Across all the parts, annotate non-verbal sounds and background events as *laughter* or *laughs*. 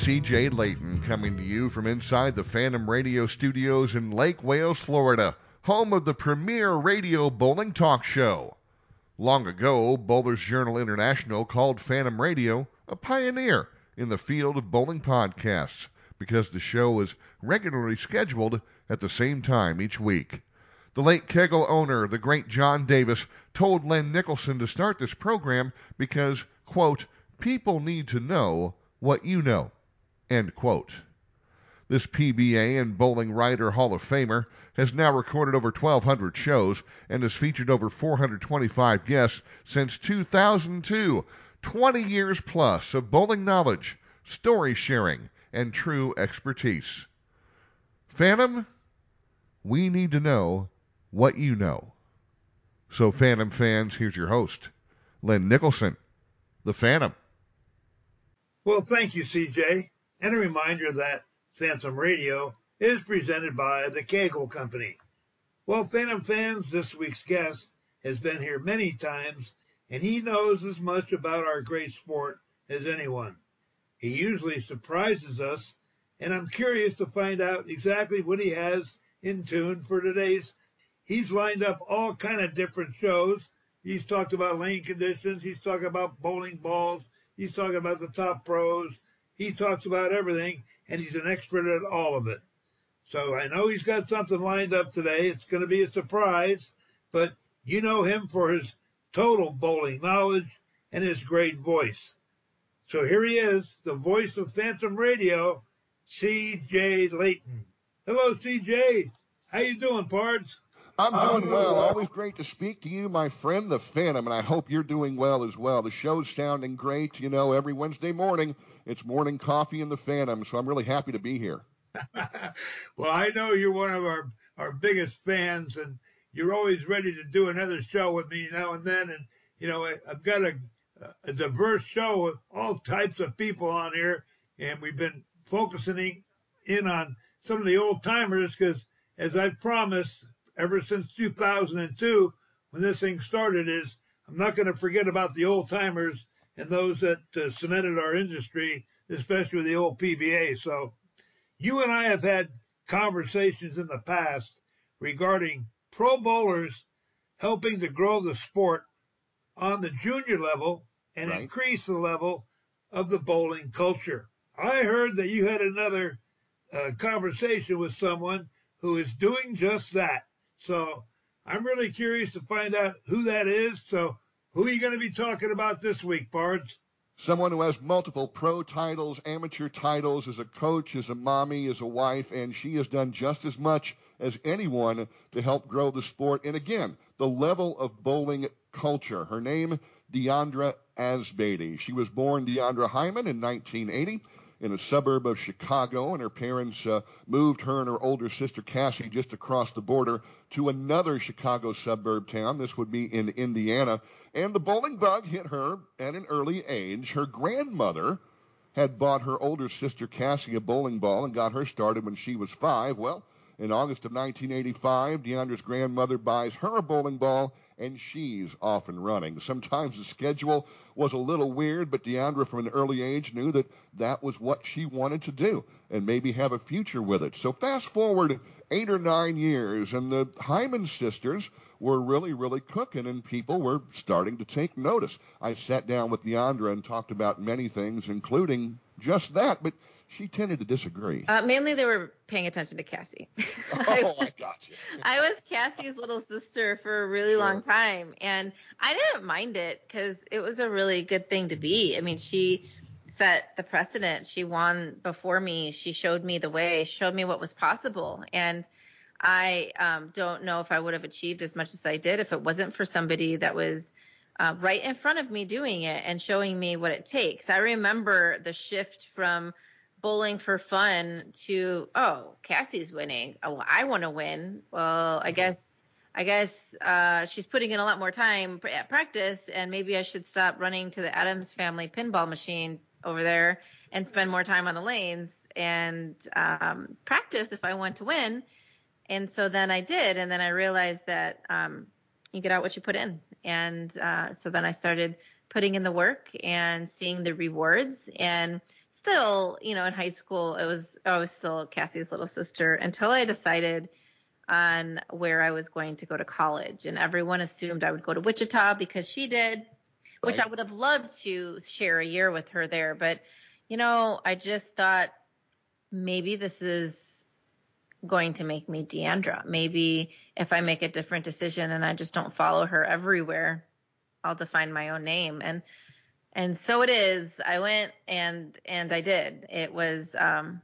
CJ Layton, coming to you from inside the Phantom Radio studios in Lake Wales, Florida, home of the premier radio bowling talk show. Long ago, Bowlers Journal International called Phantom Radio a pioneer in the field of bowling podcasts because the show was regularly scheduled at the same time each week. The late Kegel owner, the great John Davis, told Len Nicholson to start this program because, quote, people need to know what you know, end quote. This PBA and Bowling Writer Hall of Famer has now recorded over 1,200 shows and has featured over 425 guests since 2002. 20 years plus of bowling knowledge, story sharing, and true expertise. Phantom, we need to know what you know. So, Phantom fans, here's your host, Len Nicholson, the Phantom. Well, thank you, CJ. And a reminder that Phantom Radio is presented by the Kegel Company. Well, Phantom fans, this week's guest has been here many times, and he knows as much about our great sport as anyone. He usually surprises us, and I'm curious to find out exactly what he has in tune for today's. He's lined up all kind of different shows. He's talked about lane conditions. He's talking about bowling balls. He's talking about the top pros. He talks about everything, and he's an expert at all of it. So I know he's got something lined up today. It's going to be a surprise, but you know him for his total bowling knowledge and his great voice. So here he is, the voice of Phantom Radio, C.J. Layton. Hello, C.J. How you doing, Pards? I'm doing well. Always great to speak to you, my friend, the Phantom, and I hope you're doing well as well. The show's sounding great. You know, every Wednesday morning, it's morning coffee in the Phantom, so I'm really happy to be here. *laughs* well, I know you're one of our, our biggest fans, and you're always ready to do another show with me now and then. And, you know, I, I've got a, a diverse show with all types of people on here, and we've been focusing in on some of the old timers because, as I promised, ever since 2002, when this thing started, is I'm not going to forget about the old timers and those that uh, cemented our industry, especially with the old PBA. So you and I have had conversations in the past regarding pro bowlers helping to grow the sport on the junior level and Right. increase the level of the bowling culture. I heard that you had another uh, conversation with someone who is doing just that. So I'm really curious to find out who that is. So who are you going to be talking about this week, Pards? Someone who has multiple pro titles, amateur titles, as a coach, as a mommy, as a wife, and she has done just as much as anyone to help grow the sport. And again, the level of bowling culture. Her name, Deandra Asbaty. She was born Deandra Hyman in 1980 in a suburb of Chicago, and her parents uh, moved her and her older sister Cassie just across the border to another Chicago suburb town. This would be in Indiana. And the bowling bug hit her at an early age. Her grandmother had bought her older sister Cassie a bowling ball and got her started when she was five. Well, in August of 1985, Deandra's grandmother buys her a bowling ball, and she's off and running. Sometimes the schedule was a little weird, but Deandra from an early age knew that that was what she wanted to do and maybe have a future with it. So fast forward eight or nine years, and the Hyman sisters were really, really cooking, and people were starting to take notice. I sat down with Deandra and talked about many things, including just that, but she tended to disagree. Uh, mainly, they were paying attention to Cassie. *laughs* oh, I. I was Cassie's little sister for a really long time, and I didn't mind it because it was a really good thing to be. I mean, she set the precedent. She won before me. She showed me the way. Showed me what was possible, and I um, don't know if I would have achieved as much as I did if it wasn't for somebody that was uh, right in front of me doing it and showing me what it takes. I remember the shift from bowling for fun to oh Cassie's winning. Oh, I want to win. Well, I guess I guess uh, she's putting in a lot more time at practice, and maybe I should stop running to the Addams Family pinball machine over there and spend more time on the lanes and um, practice if I want to win. And so then I did, and then I realized that um, you get out what you put in, and uh, so then I started putting in the work and seeing the rewards and still, you know, in high school, it was I was still Cassie's little sister until I decided on where I was going to go to college, and everyone assumed I would go to Wichita because she did, which right. I would have loved to share a year with her there, but you know, I just thought maybe this is going to make me Deandra. Maybe if I make a different decision and I just don't follow her everywhere, I'll define my own name. And and so it is. I went and and I did. It was um,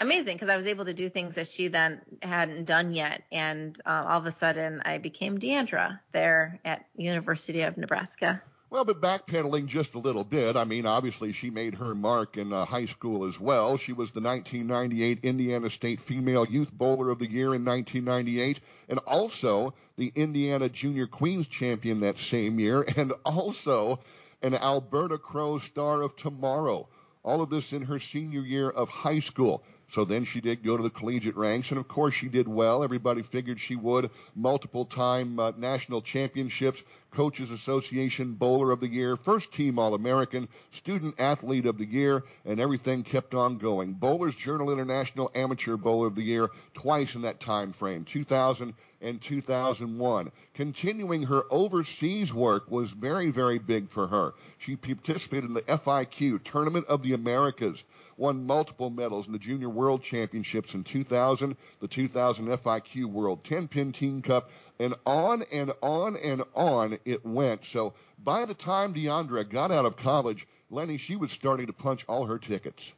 amazing because I was able to do things that she then hadn't done yet, and uh, all of a sudden I became Deandra there at University of Nebraska. Well, but backpedaling just a little bit, I mean, obviously she made her mark in uh, high school as well. She was the 1998 Indiana State Female Youth Bowler of the Year in 1998, and also the Indiana Junior Queens Champion that same year, and also an Alberta Crowe Star of Tomorrow. All of this in her senior year of high school. So then she did go to the collegiate ranks, and of course she did well. Everybody figured she would. Multiple time uh, national championships, Coaches Association Bowler of the Year, first team All American, Student Athlete of the Year, and everything kept on going. Bowlers Journal International Amateur Bowler of the Year twice in that time frame, 2000 and 2001. Continuing her overseas work was very, very big for her. She participated in the FIQ Tournament of the Americas won multiple medals in the Junior World Championships in 2000, the 2000 FIQ World 10 Pin Team Cup, and on and on and on it went. So by the time Deandra got out of college, Lenny, she was starting to punch all her tickets.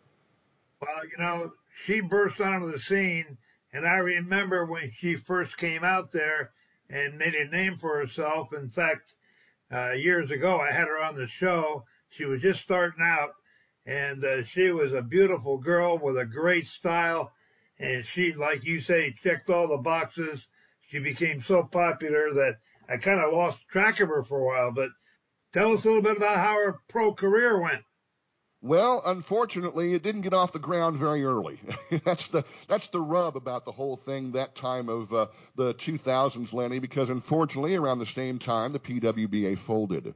Well, you know, she burst onto the scene, and I remember when she first came out there and made a name for herself. In fact, uh, years ago, I had her on the show. She was just starting out, and uh, she was a beautiful girl with a great style. And she, like you say, checked all the boxes. She became so popular that I kind of lost track of her for a while. But tell us a little bit about how her pro career went. Well, unfortunately, it didn't get off the ground very early. *laughs* that's the that's the rub about the whole thing that time of uh, the 2000s, Lenny, because unfortunately, around the same time, the PWBA folded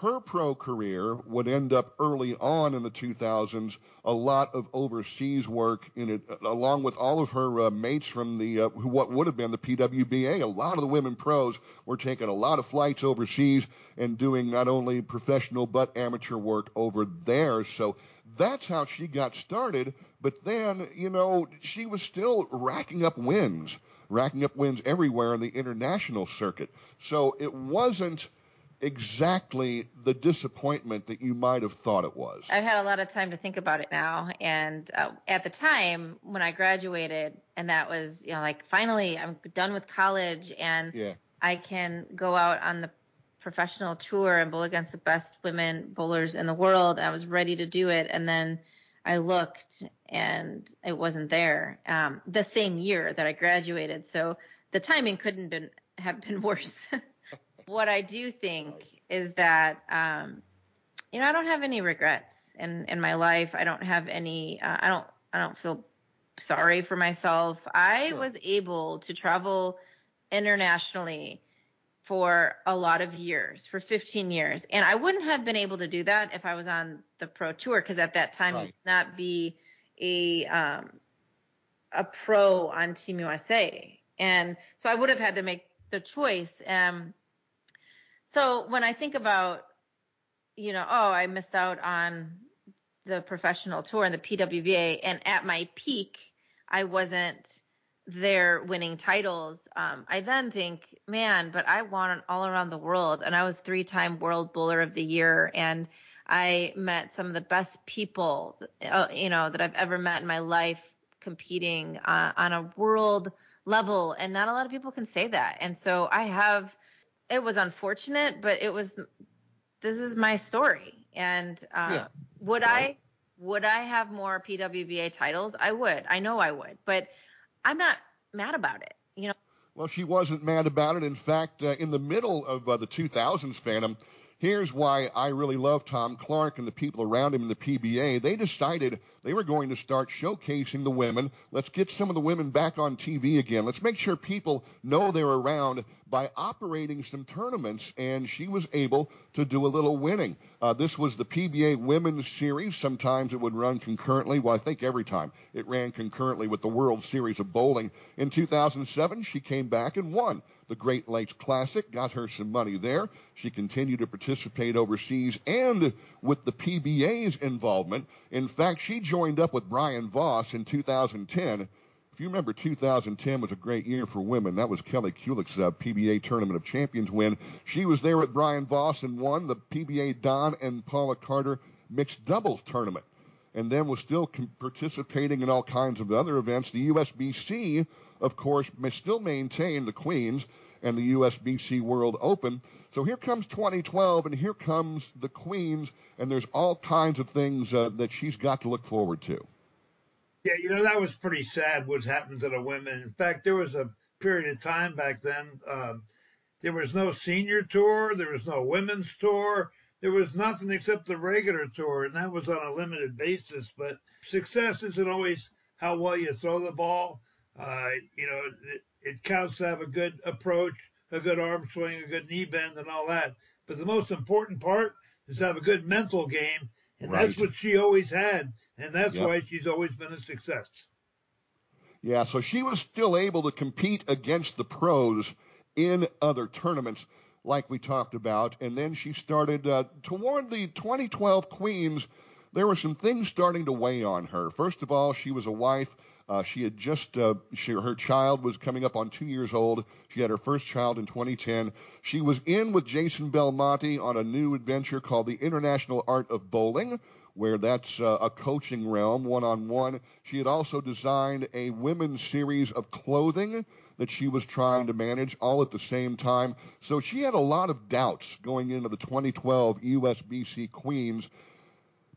her pro career would end up early on in the 2000s a lot of overseas work in it along with all of her uh, mates from the uh, what would have been the PWBA a lot of the women pros were taking a lot of flights overseas and doing not only professional but amateur work over there. So that's how she got started. But then you know she was still racking up wins racking up wins everywhere in the international circuit. So it wasn't exactly the disappointment that you might have thought it was. I've had a lot of time to think about it now, and uh, at the time when I graduated, and that was you know like finally I'm done with college and yeah. I can go out on the professional tour and bowl against the best women bowlers in the world. I was ready to do it, and then I looked and it wasn't there. Um, the same year that I graduated, so the timing couldn't been have been *laughs* worse. What I do think is that, um, you know, I don't have any regrets in, in my life. I don't have any, uh, I don't, I don't feel sorry for myself. I sure. was able to travel internationally for a lot of years, for 15 years. And I wouldn't have been able to do that if I was on the pro tour because at that time right. you could not be a um, a pro on Team USA. And so I would have had to make the choice. Um, so when I think about, you know, oh, I missed out on the professional tour and the PWBA, and at my peak, I wasn't there winning titles. Um, I then think, man, but I won all around the world, and I was three-time World Bowler of the Year, and I met some of the best people, uh, you know, that I've ever met in my life competing uh, on a world level, and not a lot of people can say that. And so I have it was unfortunate, but it was this is my story. And uh, yeah. would I would I have more PWBA titles? I would. I know I would, but I'm not mad about it. You know. Well, she wasn't mad about it. In fact, uh, in the middle of uh, the 2000s, Phantom, Here's why I really love Tom Clark and the people around him in the PBA. They decided they were going to start showcasing the women. Let's get some of the women back on TV again. Let's make sure people know they're around by operating some tournaments, and she was able to do a little winning. Uh, this was the PBA Women's Series. Sometimes it would run concurrently. Well, I think every time it ran concurrently with the World Series of Bowling. In 2007, she came back and won the Great Lakes Classic, got her some money there. She continued to participate overseas and with the PBA's involvement. In fact, she joined up with Brian Voss in 2010. If you remember, 2010 was a great year for women. That was Kelly Kulick's uh, PBA Tournament of Champions win. She was there with Brian Voss and won the PBA Don and Paula Carter mixed doubles tournament and then was still participating in all kinds of other events. The USBC of course, may still maintain the Queens and the USBC World Open. So here comes 2012, and here comes the Queens, and there's all kinds of things uh, that she's got to look forward to. Yeah, you know that was pretty sad what's happened to the women. In fact, there was a period of time back then. Um, there was no senior tour, there was no women's tour, there was nothing except the regular tour, and that was on a limited basis. But success isn't always how well you throw the ball. Uh, you know, it, it counts to have a good approach, a good arm swing, a good knee bend, and all that. But the most important part is to have a good mental game, and right. that's what she always had, and that's yep. why she's always been a success. Yeah, so she was still able to compete against the pros in other tournaments, like we talked about, and then she started uh, toward the 2012 Queens. There were some things starting to weigh on her. First of all, she was a wife uh, she had just, uh, she, her child was coming up on two years old. She had her first child in 2010. She was in with Jason Belmonte on a new adventure called the International Art of Bowling, where that's uh, a coaching realm, one on one. She had also designed a women's series of clothing that she was trying to manage all at the same time. So she had a lot of doubts going into the 2012 USBC Queens,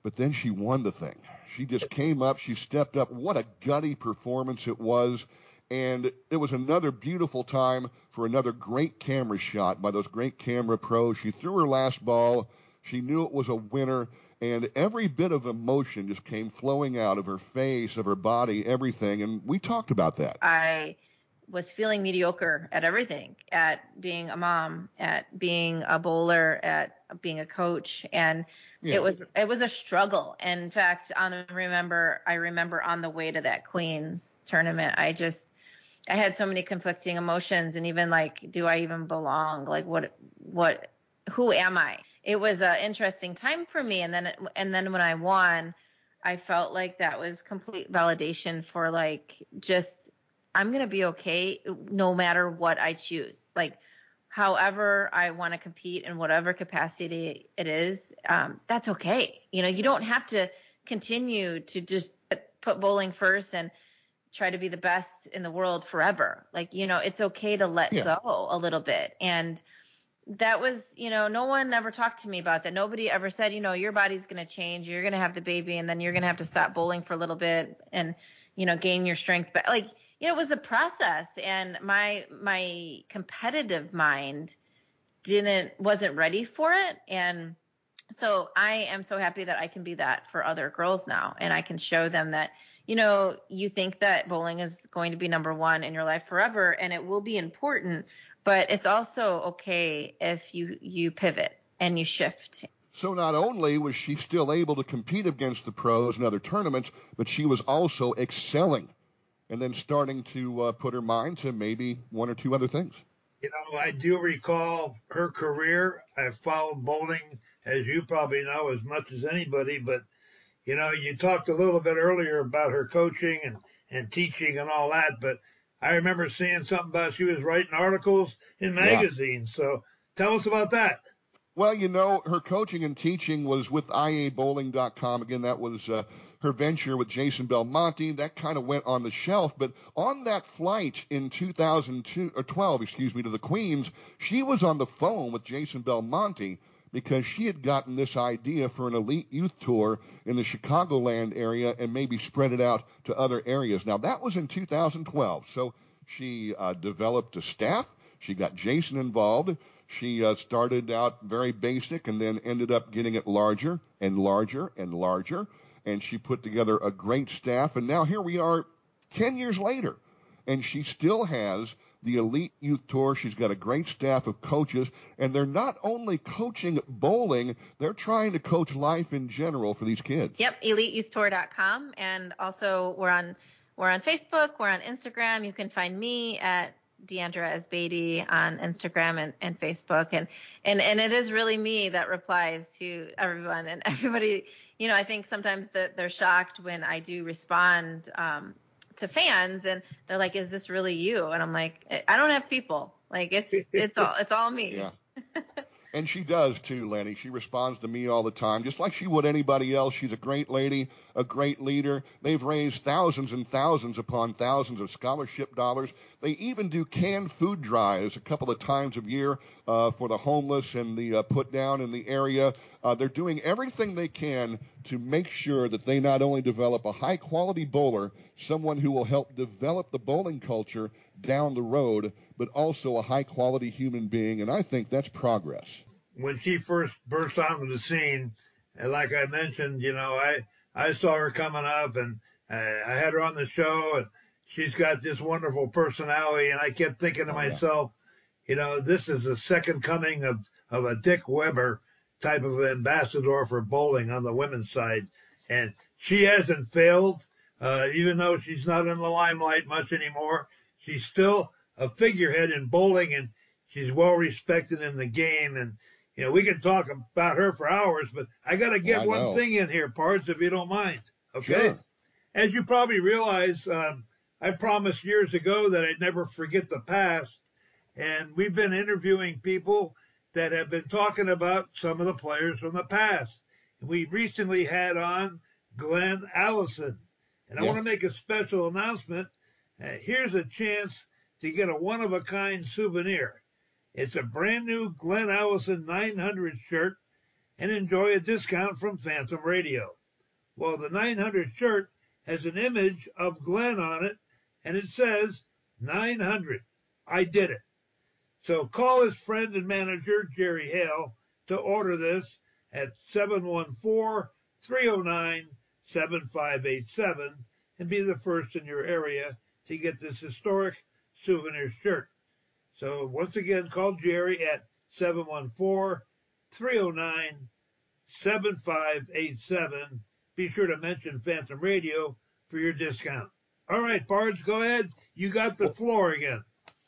but then she won the thing. She just came up, she stepped up. What a gutty performance it was. And it was another beautiful time for another great camera shot by those great camera pros. She threw her last ball. She knew it was a winner. And every bit of emotion just came flowing out of her face, of her body, everything. And we talked about that. I was feeling mediocre at everything at being a mom at being a bowler at being a coach. And yeah. it was it was a struggle. And in fact on the remember i remember on the way to that queens tournament i just i had so many conflicting emotions and even like do i even belong? Like what what who am i? It was an interesting time for me. And then and then when i won i felt like that was complete validation for like just I'm going to be okay no matter what I choose. Like, however I want to compete in whatever capacity it is, um, that's okay. You know, you don't have to continue to just put bowling first and try to be the best in the world forever. Like, you know, it's okay to let yeah. go a little bit. And that was, you know, no one ever talked to me about that. Nobody ever said, you know, your body's going to change. You're going to have the baby and then you're going to have to stop bowling for a little bit and, you know, gain your strength. But like, you know, it was a process and my my competitive mind didn't wasn't ready for it and so I am so happy that I can be that for other girls now and I can show them that you know you think that bowling is going to be number 1 in your life forever and it will be important but it's also okay if you you pivot and you shift. So not only was she still able to compete against the pros in other tournaments, but she was also excelling and then starting to uh, put her mind to maybe one or two other things. You know, I do recall her career. I've followed bowling, as you probably know, as much as anybody. But, you know, you talked a little bit earlier about her coaching and, and teaching and all that. But I remember seeing something about she was writing articles in magazines. Yeah. So tell us about that. Well, you know, her coaching and teaching was with iabowling.com. Again, that was uh, her venture with Jason Belmonte. That kind of went on the shelf. But on that flight in 2012, excuse me, to the Queens, she was on the phone with Jason Belmonte because she had gotten this idea for an elite youth tour in the Chicagoland area and maybe spread it out to other areas. Now that was in 2012. So She uh, developed a staff. She got Jason involved. She uh, started out very basic and then ended up getting it larger and larger and larger. And she put together a great staff. And now here we are 10 years later. And she still has the Elite Youth Tour. She's got a great staff of coaches. And they're not only coaching bowling, they're trying to coach life in general for these kids. Yep, eliteyouthtour.com. And also, we're on. We're on Facebook. We're on Instagram. You can find me at Deandra Asbaty on Instagram and, and Facebook. And, and, and it is really me that replies to everyone and everybody, you know, I think sometimes the, they're shocked when I do respond, um, to fans and they're like, is this really you? And I'm like, I don't have people. Like it's, it's all, it's all me. Yeah. *laughs* And she does too, Lenny. She responds to me all the time, just like she would anybody else. She's a great lady, a great leader. They've raised thousands and thousands upon thousands of scholarship dollars. They even do canned food drives a couple of times a year uh, for the homeless and the uh, put down in the area. Uh, they're doing everything they can to make sure that they not only develop a high quality bowler, someone who will help develop the bowling culture down the road, but also a high quality human being. And I think that's progress. When she first burst onto the scene, like I mentioned, you know, I, I saw her coming up and uh, I had her on the show and she's got this wonderful personality. And I kept thinking to oh, myself, yeah. you know, this is the second coming of, of a Dick Weber type of ambassador for bowling on the women's side. And she hasn't failed, uh, even though she's not in the limelight much anymore. She's still a figurehead in bowling and she's well respected in the game. And, you know, we can talk about her for hours, but I got to get one thing in here, Pards, if you don't mind. Okay. Sure. As you probably realize, um, I promised years ago that I'd never forget the past. And we've been interviewing people that have been talking about some of the players from the past. And we recently had on Glenn Allison. And I want to make a special announcement. Uh, here's a chance to get a one of a kind souvenir. It's a brand new Glenn Allison 900 shirt and enjoy a discount from Phantom Radio. Well, the 900 shirt has an image of Glenn on it and it says 900. I did it. So call his friend and manager, Jerry Hale, to order this at 714 309 7587 and be the first in your area to get this historic souvenir shirt. So once again, call Jerry at 714-309-7587. Be sure to mention Phantom Radio for your discount. All right, Pards, go ahead. You got the floor again.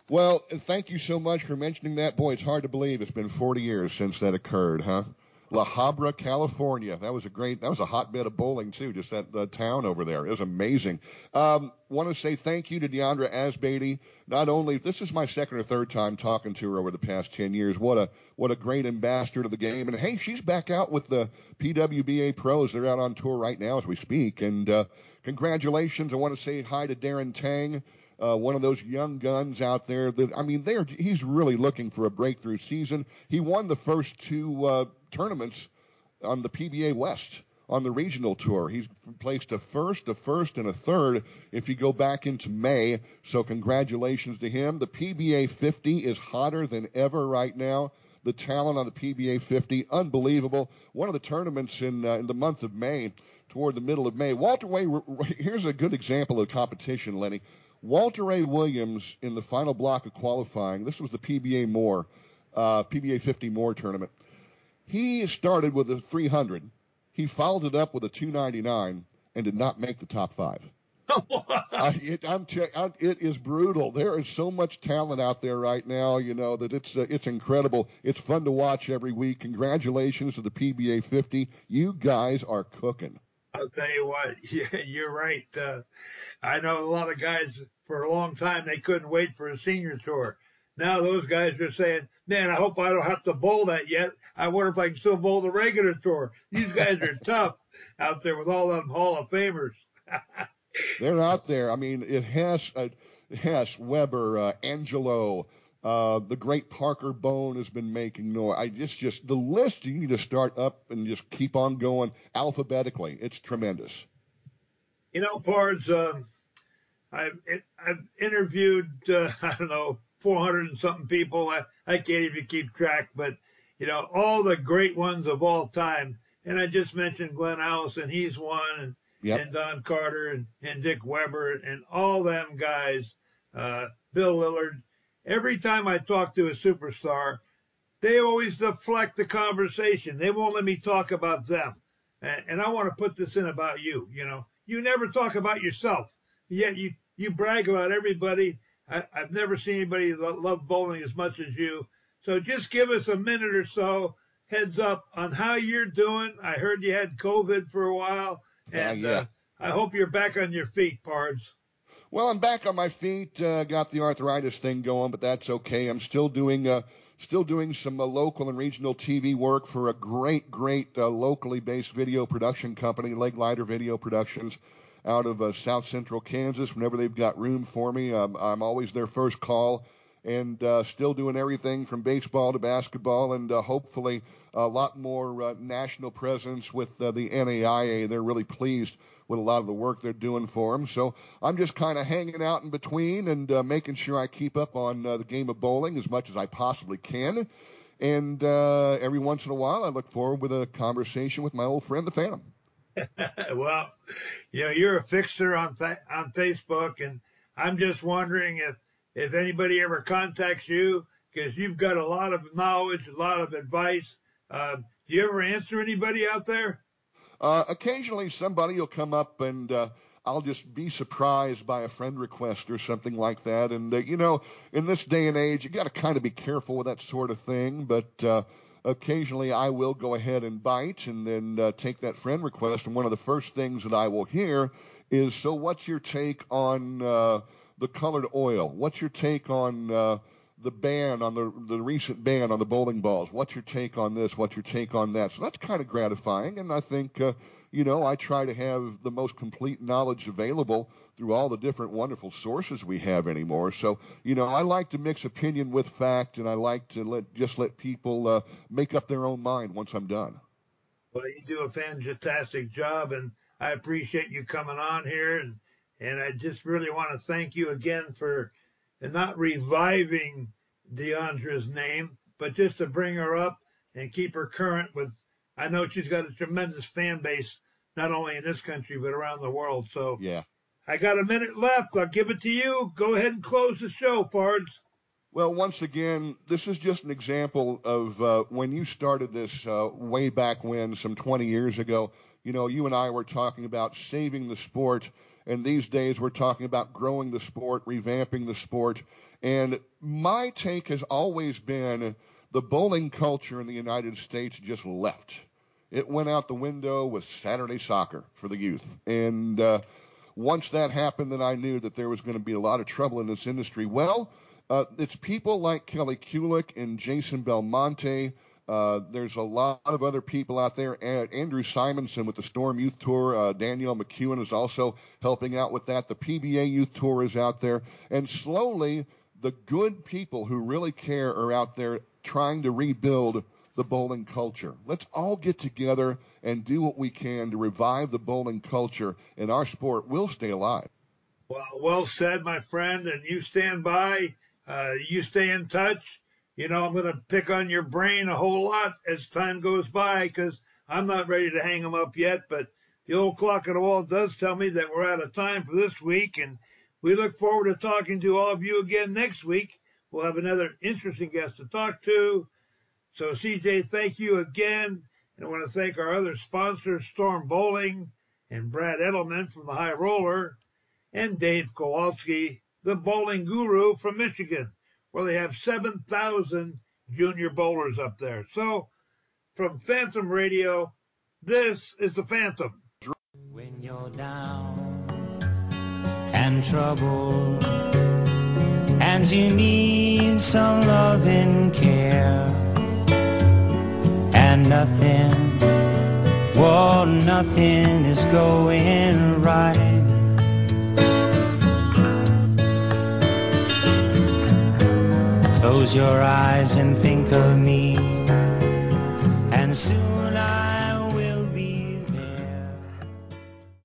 Well, thank you so much for mentioning that. Boy, it's hard to believe it's been 40 years since that occurred, huh? La Habra, California. That was a great, that was a hotbed of bowling too, just that town over there. It was amazing. Um, want to say thank you to Deandra Asbaty. Not only, this is my second or third time talking to her over the past 10 years. What a, what a great ambassador to the game. And hey, she's back out with the PWBA pros. They're out on tour right now as we speak. And, uh, congratulations. I want to say hi to Darren Tang. Uh, one of those young guns out there that I mean, they're he's really looking for a breakthrough season. He won the first two uh, tournaments on the PBA West on the regional tour. He's placed a first, a first, and a third if you go back into May. So congratulations to him. The PBA 50 is hotter than ever right now. The talent on the PBA 50, unbelievable. One of the tournaments in uh, in the month of May, toward the middle of May. Walter Ray, here's a good example of competition, Lenny. Walter Ray Williams in the final block of qualifying. This was the PBA More, uh, PBA 50 More tournament. He started with a 300. He followed it up with a 299 and did not make the top five. *laughs* I, it, I'm I'm, it is brutal. There is so much talent out there right now, you know, that it's uh, it's incredible. It's fun to watch every week. Congratulations to the PBA 50. You guys are cooking. I'll tell you what, *laughs* you're right. Uh, I know a lot of guys for a long time they couldn't wait for a senior tour. Now those guys are saying, man, I hope I don't have to bowl that yet. I wonder if I can still bowl the regular tour. These guys are *laughs* tough out there with all them Hall of Famers. *laughs* They're out there. I mean, it has, uh, Weber, uh, Angelo, uh, the great Parker Bohn has been making noise. I just, just the list. You need to start up and just keep on going alphabetically. It's tremendous. You know, Pards, uh, I've I've interviewed uh, *laughs* I don't know 400 and something people. I, I can't even keep track, but you know all the great ones of all time. And I just mentioned Glenn Allison, he's one, and, yep. and Don Carter and, and Dick Weber and all them guys, uh, Bill Lillard. Every time I talk to a superstar, they always deflect the conversation. They won't let me talk about them. And, and I want to put this in about you. You know, you never talk about yourself, yet you you brag about everybody. I, have never seen anybody love bowling as much as you. So just give us a minute or so heads up on how you're doing. I heard you had COVID for a while, and uh, yeah. uh, I hope you're back on your feet, Pards. Well, I'm back on my feet. Uh, got the arthritis thing going, but that's okay. I'm still doing uh, still doing some uh, local and regional TV work for a great, great uh, locally based video production company, Leg Lighter Video Productions, out of uh, South Central Kansas. Whenever they've got room for me, um, I'm always their first call and uh, still doing everything from baseball to basketball, and hopefully a lot more national presence with the NAIA. They're really pleased with a lot of the work they're doing for them. So I'm just kind of hanging out in between and uh, making sure I keep up on uh, the game of bowling as much as I possibly can. And every once in a while, I look forward with a conversation with my old friend, the Phantom. *laughs* well, you know, you're a fixture on on Facebook, and I'm just wondering if if anybody ever contacts you, because you've got a lot of knowledge, a lot of advice. Uh, do you ever answer anybody out there? Uh, occasionally, somebody will come up and uh, I'll just be surprised by a friend request or something like that. And, uh, you know, in this day and age, you got to kind of be careful with that sort of thing. But uh, occasionally, I will go ahead and bite and then uh, take that friend request. And one of the first things that I will hear is, So, what's your take on the colored oil. What's your take on uh, the ban on the the recent ban on the bowling balls? What's your take on this? What's your take on that? So that's kind of gratifying, and I think uh, you know I try to have the most complete knowledge available through all the different wonderful sources we have anymore. So you know I like to mix opinion with fact, and I like to let just let people uh, make up their own mind once I'm done. Well, you do a fantastic job, and I appreciate you coming on here and and I just really want to thank you again for not reviving Deandra's name, but just to bring her up and keep her current with. I know she's got a tremendous fan base, not only in this country but around the world. So yeah, I got a minute left. I'll give it to you. Go ahead and close the show, Pards. Well, once again, this is just an example of uh, when you started this uh, way back when, some 20 years ago. You know, you and I were talking about saving the sport and these days we're talking about growing the sport, revamping the sport. And my take has always been the bowling culture in the United States just left. It went out the window with Saturday soccer for the youth. And uh, once that happened, then I knew that there was going to be a lot of trouble in this industry. Well, uh, it's people like Kelly Kulick and Jason Belmonte uh, there's a lot of other people out there. Andrew Simonson with the Storm Youth Tour. Uh, Danielle McEwen is also helping out with that. The PBA Youth Tour is out there. And slowly, the good people who really care are out there trying to rebuild the bowling culture. Let's all get together and do what we can to revive the bowling culture, and our sport will stay alive. Well, well said, my friend. And you stand by. Uh, you stay in touch you know, I'm going to pick on your brain a whole lot as time goes by because I'm not ready to hang them up yet. But the old clock on the wall does tell me that we're out of time for this week. And we look forward to talking to all of you again next week. We'll have another interesting guest to talk to. So, CJ, thank you again. And I want to thank our other sponsors, Storm Bowling and Brad Edelman from the High Roller, and Dave Kowalski, the bowling guru from Michigan where they have 7,000 junior bowlers up there. So from Phantom Radio, this is the Phantom. When you're down and troubled and you need some love and care and nothing, well, nothing is going right Close your eyes and think of me, and soon I